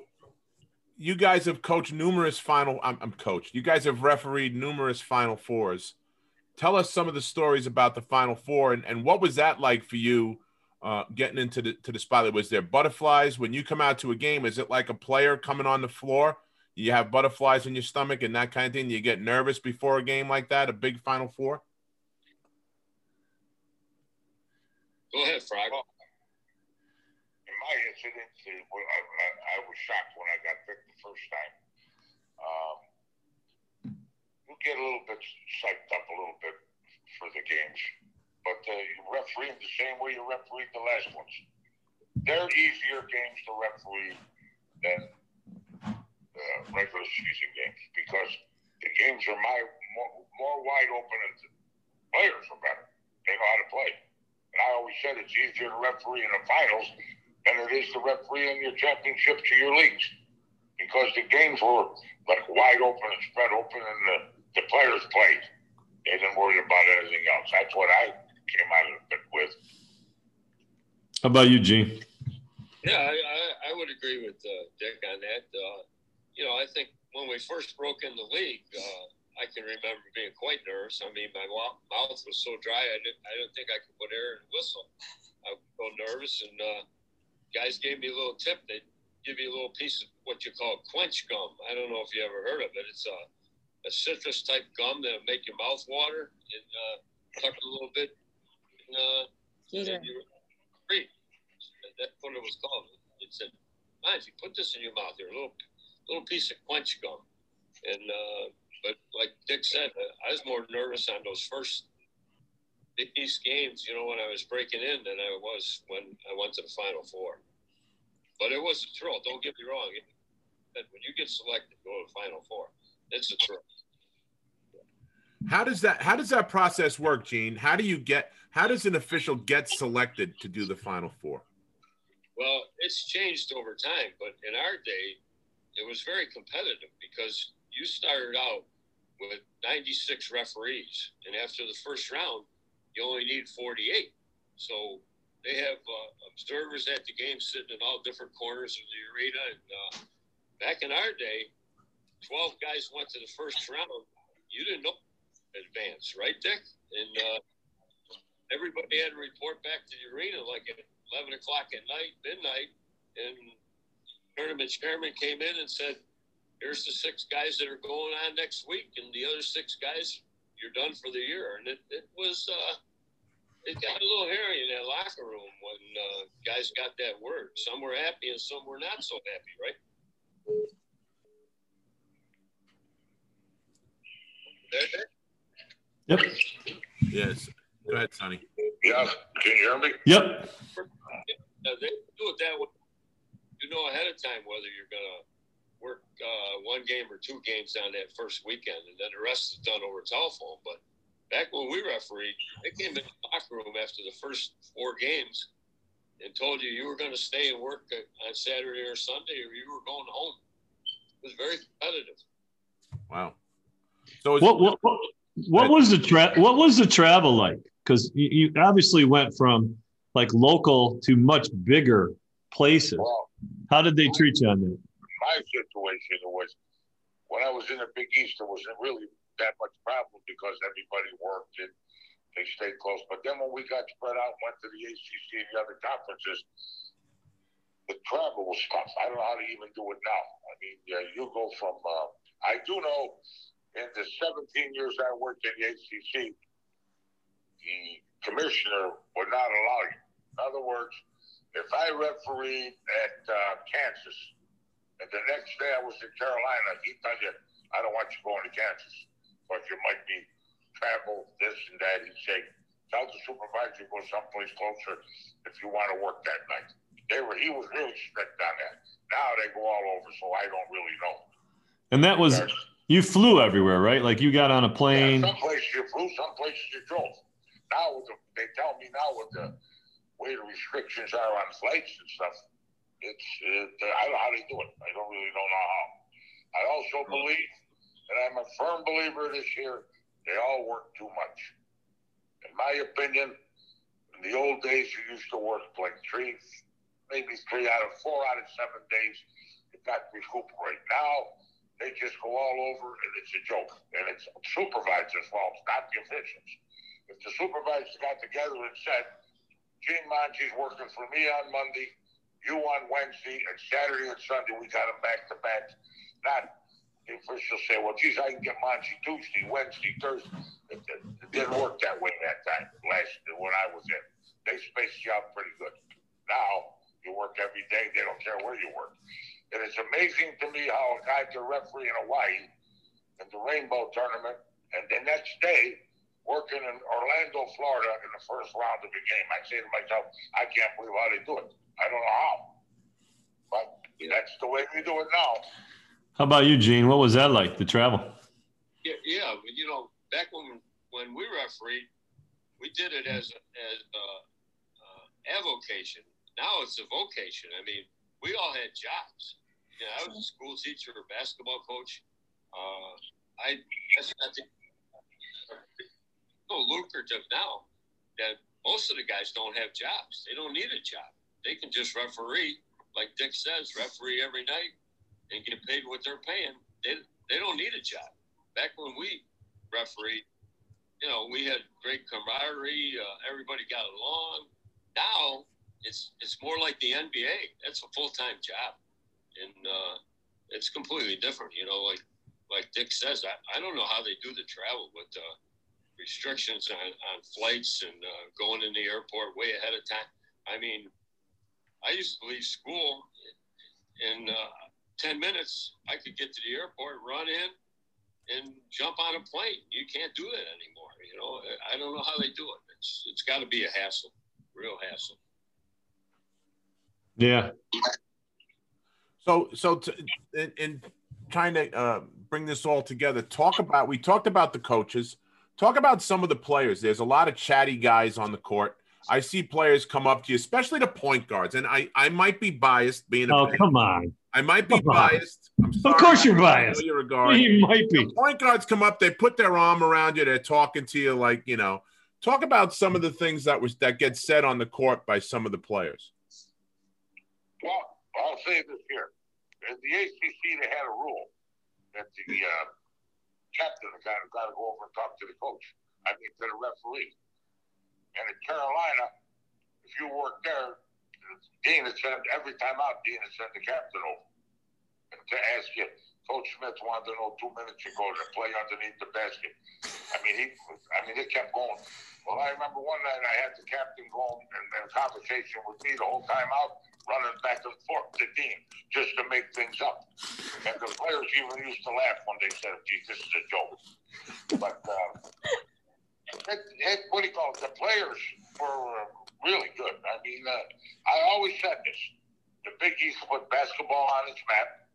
you guys have coached numerous final I'm, I'm coached. You guys have refereed numerous final fours. Tell us some of the stories about the final four and, and what was that like for you uh, getting into the to the spotlight? Was there butterflies when you come out to a game? Is it like a player coming on the floor? You have butterflies in your stomach and that kind of thing. You get nervous before a game like that, a big Final Four. Go ahead, Frog. in my incident, I, I, I was shocked when I got picked the first time. Um, you get a little bit psyched up a little bit for the games, but uh, you referee them the same way you refereed the last ones. They're easier games to referee than uh, regular season games because the games are my, more, more wide open and the players are better. They know how to play. And I always said it's easier to referee in the finals than it is to referee in your championships or your leagues because the games were like wide open and spread open and the, the players played. They didn't worry about anything else. That's what I came out of it with. How about you, Gene? Yeah, I, I, I would agree with uh, Dick on that. Uh, you know, I think when we first broke in the league, uh, I can remember being quite nervous. I mean, my mouth was so dry, I didn't, I didn't think I could put air in a whistle. I was so nervous, and uh, guys gave me a little tip. They give you a little piece of what you call quench gum. I don't know if you ever heard of it. It's a, a citrus type gum that'll make your mouth water and uh, tuck it a little bit. And, uh, Gator. free. That's what it was called. It said, "Mind you, put this in your mouth. Here, a little little piece of quench gum." And uh, but like Dick said, uh, I was more nervous on those first Big East games, you know, when I was breaking in than I was when I went to the Final Four. But it was a thrill. Don't get me wrong. It, that when you get selected, go to the Final Four. It's a thrill. How does that how does that process work, Gene? How do you get how does an official get selected to do the Final Four? Well, it's changed over time, but in our day, it was very competitive because you started out with 96 referees, and after the first round, you only need 48. So they have uh, observers at the game sitting in all different corners of the arena. And uh, back in our day, 12 guys went to the first round. You didn't know advance, right, Dick? And uh, everybody had to report back to the arena like at 11 o'clock at night, midnight. And tournament chairman came in and said, here's the six guys that are going on next week, and the other six guys, you're done for the year. And it, it was, uh, it got a little hairy in that locker room when uh, guys got that word. Some were happy and some were not so happy, right? Yep. Yes. Go ahead, Sonny. Yeah, can you hear me? Yep. Uh, they do it that way. You know ahead of time whether you're going to work uh, one game or two games on that first weekend, and then the rest is done over telephone. But back when we refereed, they came in the locker room after the first four games and told you you were going to stay and work on Saturday or Sunday, or you were going home. It was very competitive. Wow. So what, what, what, what was the tra- what was the travel like? Because you, you, obviously went from like local to much bigger places. Well, How did they treat you on that? my situation was when I was in the Big East, there wasn't really that much problem because everybody worked and they stayed close. But then when we got spread out, went to the ACC and the other conferences, the travel was tough. I don't know how to even do it now. I mean, yeah, you go from. Uh, I do know in the 17 years I worked in the ACC, the commissioner would not allow you. In other words, if I refereed at uh, Kansas, and the next day I was in Carolina, he'd tell you, I don't want you going to Kansas because you might be travel this and that. He'd say, tell the supervisor to go someplace closer if you want to work that night. They were he was really strict on that. Now they go all over, so I don't really know. And that was you flew everywhere, right? Like you got on a plane. Yeah, some places you flew, some places you drove. Now the, they tell me now with the way the restrictions are on flights and stuff, it's it, uh, I don't know how they do it. I don't really don't know how. I also hmm. believe, and I'm a firm believer this year, they all work too much. In my opinion, in the old days, you used to work like three, maybe three out of four out of seven days, you got recuperate. Now they just go all over, and it's a joke. And it's supervisors' fault, not the officials. If the supervisors got together and said, Gene Monje's working for me on Monday, you on Wednesday, and Saturday and Sunday we got him back to back, not the officials say, well, geez, I can get Monje Tuesday, Wednesday, Thursday. It, it, it, didn't work that way that time last when I was in. They spaced you out pretty good. Now you work every day. They don't care where you work. And it's amazing to me how a guy a referee in Hawaii at the Rainbow Tournament, and the next day working in Orlando, Florida, in the first round of the game. I say to myself, I can't believe how they do it. I don't know how, but that's the way we do it now. How about you, Gene? What was that like, the travel? Yeah, yeah. You know, back when when we refereed, we did it as a, as a, uh, avocation. Now it's a vocation. I mean, we all had jobs. You know, I was a school teacher, a basketball coach. Uh, I that's not the, so lucrative now that most of the guys don't have jobs. They don't need a job. They can just referee, like Dick says, referee every night and get paid what they're paying, they, they don't need a job. Back when we refereed, you know, we had great camaraderie. Uh, everybody got along. Now it's it's more like the NBA. That's a full time job, and uh, it's completely different. You know, like like Dick says, I, I don't know how they do the travel but uh, restrictions on, on flights and uh, going in the airport way ahead of time. I mean, I used to leave school in uh, 10 minutes, I could get to the airport, run in, and jump on a plane. You can't do that anymore. You know, I don't know how they do it. It's it's got to be a hassle, real hassle. Yeah. So so to, in, in trying to uh, bring this all together, talk about we talked about the coaches. Talk about some of the players. There's a lot of chatty guys on the court. I see players come up to you, especially the point guards, and I I might be biased being. A oh come on! I might be biased. Of course you're biased. You're a guard. You might be. The point guards come up, they put their arm around you, they're talking to you like you know. Talk about some of the things that was that get said on the court by some of the players. Well, I'll say this here: in the ACC, they had a rule that the uh, captain got, got to go over and talk to the coach. I mean, to the referee. And in Carolina, if you work there, Dean had sent every time out. Dean had sent the captain over to ask you. Coach Smith wanted to know two minutes ago to play underneath the basket. I mean, he. I mean, it kept going. Well, I remember one night I had the captain going and in conversation with me the whole time out, running back and forth to Dean just to make things up. And the players even used to laugh when they said, "Gee, this is a joke." But uh, it, it, what do you call it? The players were really good. I mean, uh, I always said this: the Big East put basketball on its map.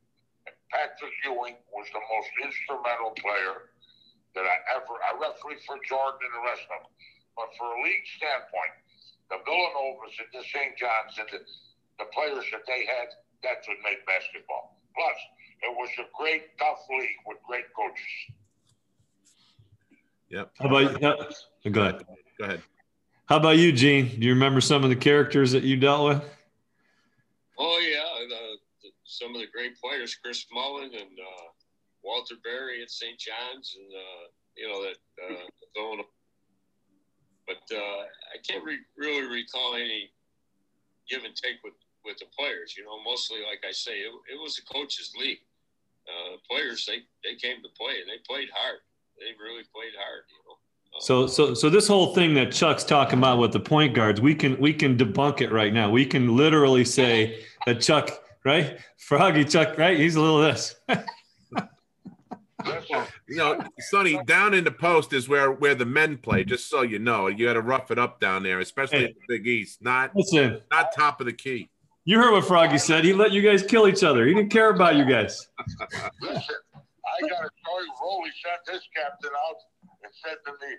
And Patrick Ewing was the most instrumental player that I ever. I refereed for Jordan and the rest of them, but for a league standpoint, the Villanovas and the St. John's and the, the players that they had, that's what made basketball. Plus, it was a great, tough league with great coaches. Yep. How about you? Go ahead. Go ahead. How about you, Gene? Do you remember some of the characters that you dealt with? Oh yeah, the, the, some of the great players, Chris Mullin and uh, Walter Berry at St. John's, and uh, you know that uh, going. But uh, I can't re- really recall any give and take with with the players. You know, mostly like I say, it, it was a coaches' league. Uh, players they they came to play and they played hard they really played hard, you know. Um, so, so, so this whole thing that Chuck's talking about with the point guards, we can we can debunk it right now. We can literally say that Chuck, right, Froggy Chuck, right, he's a little this. [LAUGHS] you know, Sonny, down in the post is where where the men play. Just so you know, you got to rough it up down there, especially hey, the Big East. Not listen, not top of the key. You heard what Froggy said. He let you guys kill each other. He didn't care about you guys. I got a story. Rollie sent his captain out and said to me,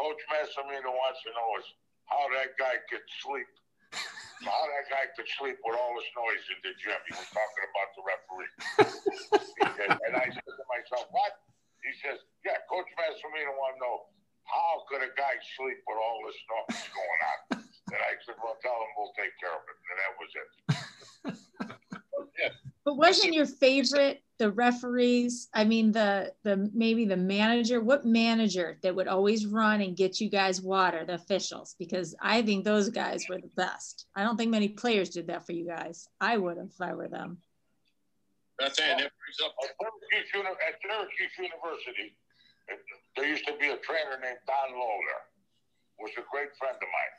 Coach Massimino wants to know is how that guy could sleep. How that guy could sleep with all this noise in the gym. He was talking about the referee. and I said to myself, what? He says, yeah, Coach Massimino want to know how could a guy sleep with all this noise going on? And I said, well, tell him we'll take care of it. And and that was it. [LAUGHS] But wasn't your favorite the referees? I mean, the the maybe the manager. What manager that would always run and get you guys water? The officials, because I think those guys were the best. I don't think many players did that for you guys. I would if I were them. That's it. That brings up At Syracuse, Uni- at Syracuse University, it- there used to be a trainer named Don Lowler, was a great friend of mine.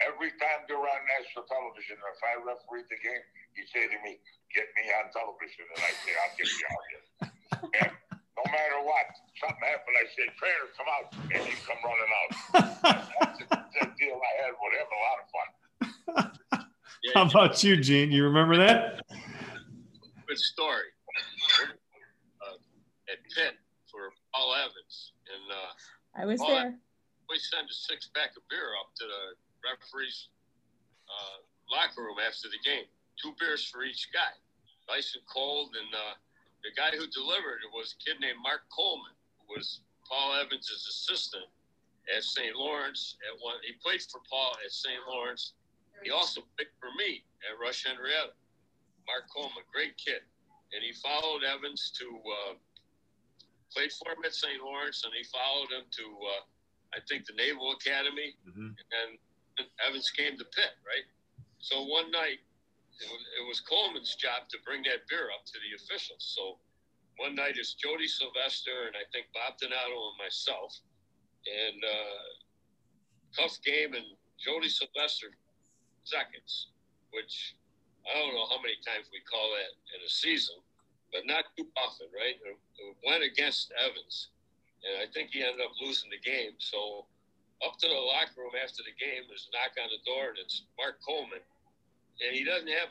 Every time they were on national television, if I refereed the game, he'd say to me, "Get me on television," and I'd say, "I'll get you on here." And no matter what, something happened. I say, "Trainer, come out," and he'd come running out. That's the, the deal I had with him. A lot of fun. yeah, How about you, Gene? You remember that? good story. Uh, at Pitt for Paul Evans, and uh, I was Well, there. we send a six pack of beer up to the referee's uh, locker room after the game. Two beers for each guy, nice and cold. And uh, the guy who delivered it was a kid named Mark Coleman, who was Paul Evans' assistant at St. Lawrence. At one, he played for Paul at St. Lawrence. He also picked for me at Rush Henrietta. Mark Coleman, great kid, and he followed Evans to uh, played for him at St. Lawrence, and he followed him to. Uh, I think the Naval Academy, Mhm. and Evans came to Pitt, right? So one night, it was, it was Coleman's job to bring that beer up to the officials. So one night it's Jody Sylvester and I think Bob Donato and myself, and uh, tough game, and Jody Sylvester seconds, which I don't know how many times we call that in a season, but not too often, right? It went against Evans and I think he ended up losing the game. So up to the locker room after the game, there's a knock on the door, and it's Mark Coleman, and he doesn't have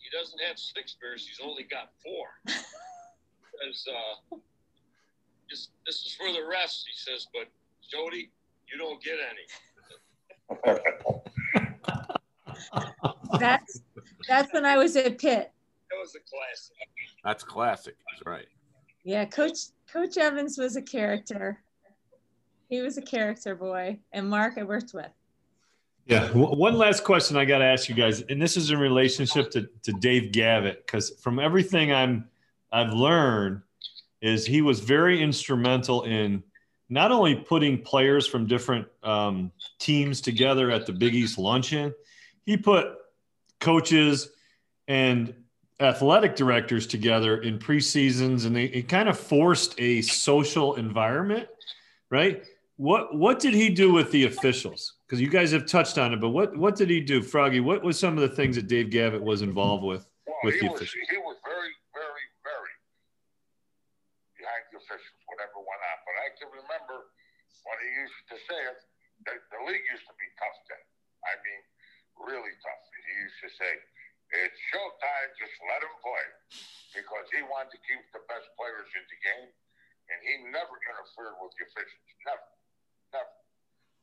he doesn't have six beers. He's only got four. [LAUGHS] Because uh, this this is for the rest, he says. But Jody, you don't get any. That's that's when I was at Pitt. That was a classic. That's classic. That's right. Yeah, Coach Coach Evans was a character. He was a character boy, and Mark I worked with. Yeah. One last question I got to ask you guys, and this is in relationship to, to Dave Gavitt, because from everything I'm I've learned is he was very instrumental in not only putting players from different um, teams together at the Big East luncheon, he put coaches and athletic directors together in preseasons, and they it kind of forced a social environment, right? What what did he do with the officials? Because you guys have touched on it, but what what did he do, Froggy? What was some of the things that Dave Gavitt was involved with? Well, With the was officials. he was very, very, very behind the officials, whatever went on. But I can remember when he used to say it, the, the league used to be tough then. I mean, really tough. He used to say, "It's showtime, just let him play," because he wanted to keep the best players in the game, and he never interfered with the officials. Never, never.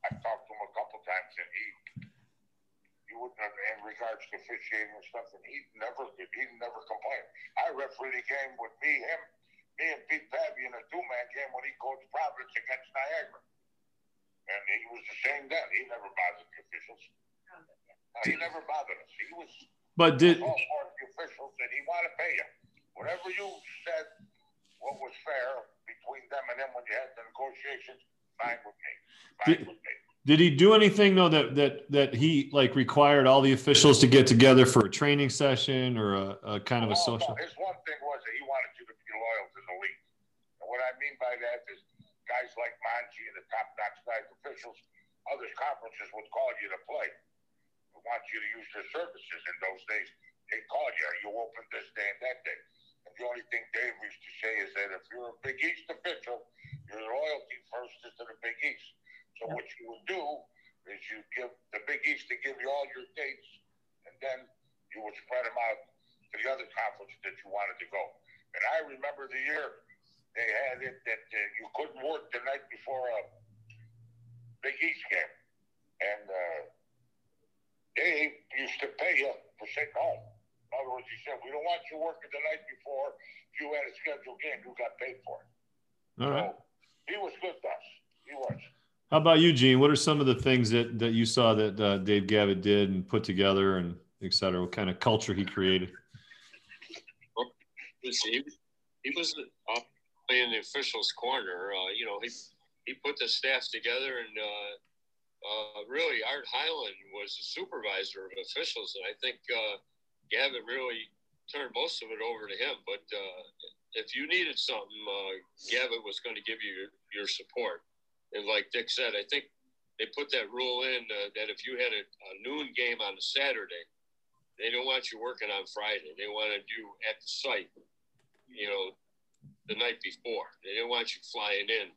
I talked to him a couple times, and he he wouldn't have, in regards to officiating and stuff, and he never. He never complained. I refereed a game with me, him, me, and Pete Pavia in a two-man game when he coached Providence against Niagara, and he was the same then. He never bothered the officials. No, he never bothered us. He was But did all for the officials, and he wanted to pay you. Whatever you said, what was fair between them and him when you had the negotiations, fine with me. Fine Did- with did he do anything though that that that he like required all the officials to get together for a training session or a, a kind of a social? No, his one thing was that he wanted you to be loyal to the league. And what I mean by that is guys like Monje and the top notch guys, officials, other conferences would call you to play. They want you to use their services in those days. They call you, are you open this day and that day? The only thing Dave used to say is that if you're a Big East official, your loyalty first is to the Big East. So what you would do is you give the Big East to give you all your dates, and then you would spread them out to the other conference that you wanted to go. And I remember the year they had it that uh, you couldn't work the night before a Big East game, and uh, they used to pay you for sitting home. In other words, he said, "We don't want you working the night before. If you had a scheduled game, you got paid for it." All right. So he was good to us. He was. How about you, Gene? What are some of the things that that you saw that uh, Dave Gavitt did and put together and et cetera? What kind of culture he created? he, he was uh, in the officials' corner. Uh, you know, he he put the staff together, and uh, uh, really, Art Hyland was the supervisor of officials, and I think uh, Gavitt really turned most of it over to him. But uh, if you needed something, uh, Gavitt was going to give you your, support. And like Dick said, I think they put that rule in uh, that if you had a, a, noon game on a Saturday, they don't want you working on Friday. They wanted you at the site, you know, the night before. They didn't want you flying in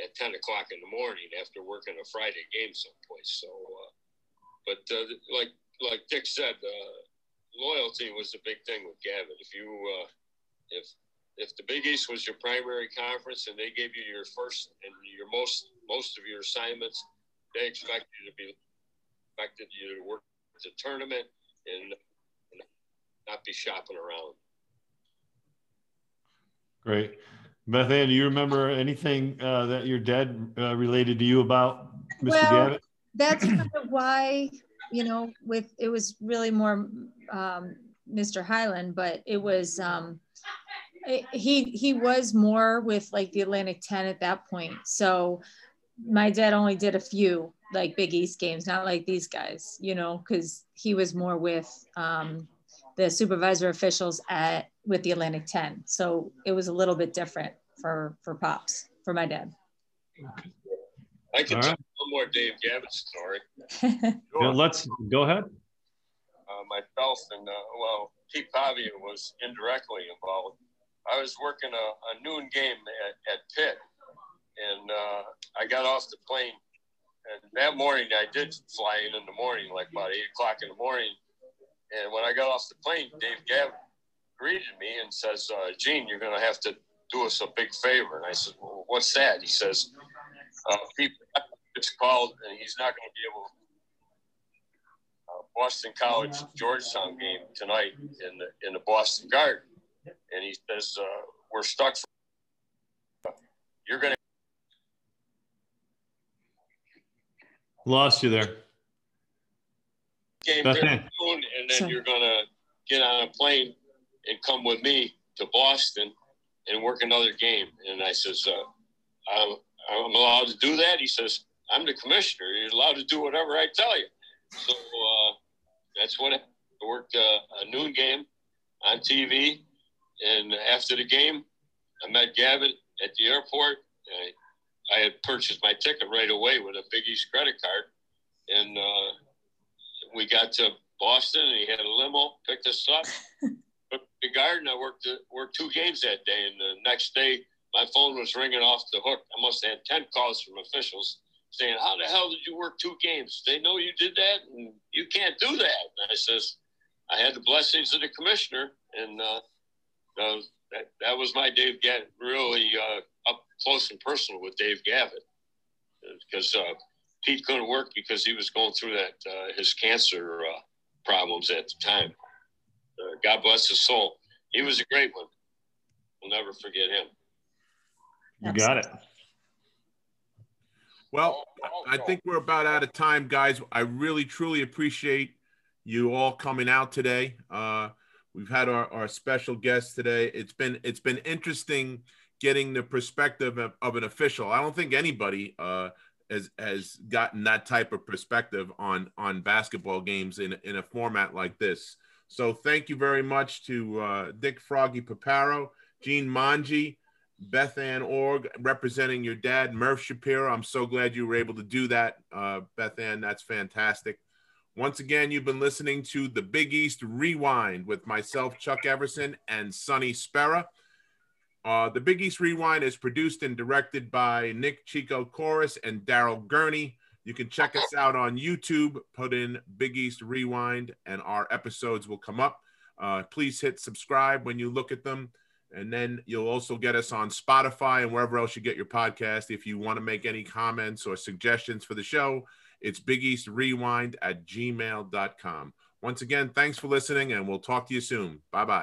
at 10 o'clock in the morning after working a Friday game someplace. So, uh, but uh, like like Dick said, uh, loyalty was the big thing with Gavitt. If you uh, if if the Big East was your primary conference and they gave you your first and your most most of your assignments, they expect you to be expected you to work the tournament and, and not be shopping around. Great. Beth Ann, do you remember anything uh, that your dad uh, related to you about Mr. Well, Gavin? That's kind of why, you know, with it was really more um, Mr. Hyland, but it was um, it, he he was more with like the Atlantic 10 at that point. So my dad only did a few like Big East games, not like these guys, you know, because he was more with um, the supervisor officials at with the Atlantic 10. So it was a little bit different for for pops for my dad. I can tell one more Dave Gavitt story. [LAUGHS] yeah, let's go ahead uh, myself and uh, well, Pete Pavia was indirectly involved. I was working a, a noon game at, at Pitt, and uh, I got off the plane. And that morning, I did fly in in the morning, like about eight o'clock in the morning. And when I got off the plane, Dave Gavitt greeted me and says, uh, "Gene, you're going to have to do us a big favor." And I said, well, "What's that?" He says, uh, "Pete, it's called, and he's not going to be able to Boston College Georgetown game tonight in the in the Boston Garden, and he says uh, we're stuck. For, you're gonna lost you there. Game there and then Sorry. you're gonna get on a plane and come with me to Boston and work another game. And I says, uh, I'm, allowed to do that. He says, I'm the commissioner. You're allowed to do whatever I tell you. So uh, that's what I worked uh, a noon game on TV. And after the game, I met Gavitt at the airport. I, I had purchased my ticket right away with a Big East credit card. And uh, we got to Boston and he had a limo, picked us up. [LAUGHS] but the garden, I worked, uh, worked two games that day. And the next day, my phone was ringing off the hook. I must have had 10 calls from officials saying, "How the hell did you work two games? They know you did that, and you can't do that." And I says, "I had the blessings of the commissioner, and uh, uh, that that was my Dave Gavitt, really uh, up close and personal with Dave Gavitt, because uh, Pete couldn't work because he was going through that uh, his cancer uh, problems at the time. God bless his soul. He was a great one. We'll never forget him. You got it. Well, I think we're about out of time, guys. I really, truly appreciate you all coming out today. Uh, we've had our, our special guest today. It's been it's been interesting getting the perspective of, of an official. I don't think anybody uh, has has gotten that type of perspective on on basketball games in in a format like this. So thank you very much to uh, Dick Froggy Paparo, Gene Monje, Beth Ann Org representing your dad, Murph Shapiro. I'm so glad you were able to do that, uh, Beth Ann. That's fantastic. Once again, you've been listening to the Big East Rewind with myself, Chuck Everson, and Sonny Spera. Uh, the Big East Rewind is produced and directed by Nick Chico Chorus and Daryl Gurney. You can check us out on YouTube, put in Big East Rewind, and our episodes will come up. Uh, please hit subscribe when you look at them. And then you'll also get us on Spotify and wherever else you get your podcast. If you want to make any comments or suggestions for the show, it's Big East Rewind at gmail.com. Once again, thanks for listening, and we'll talk to you soon. Bye bye.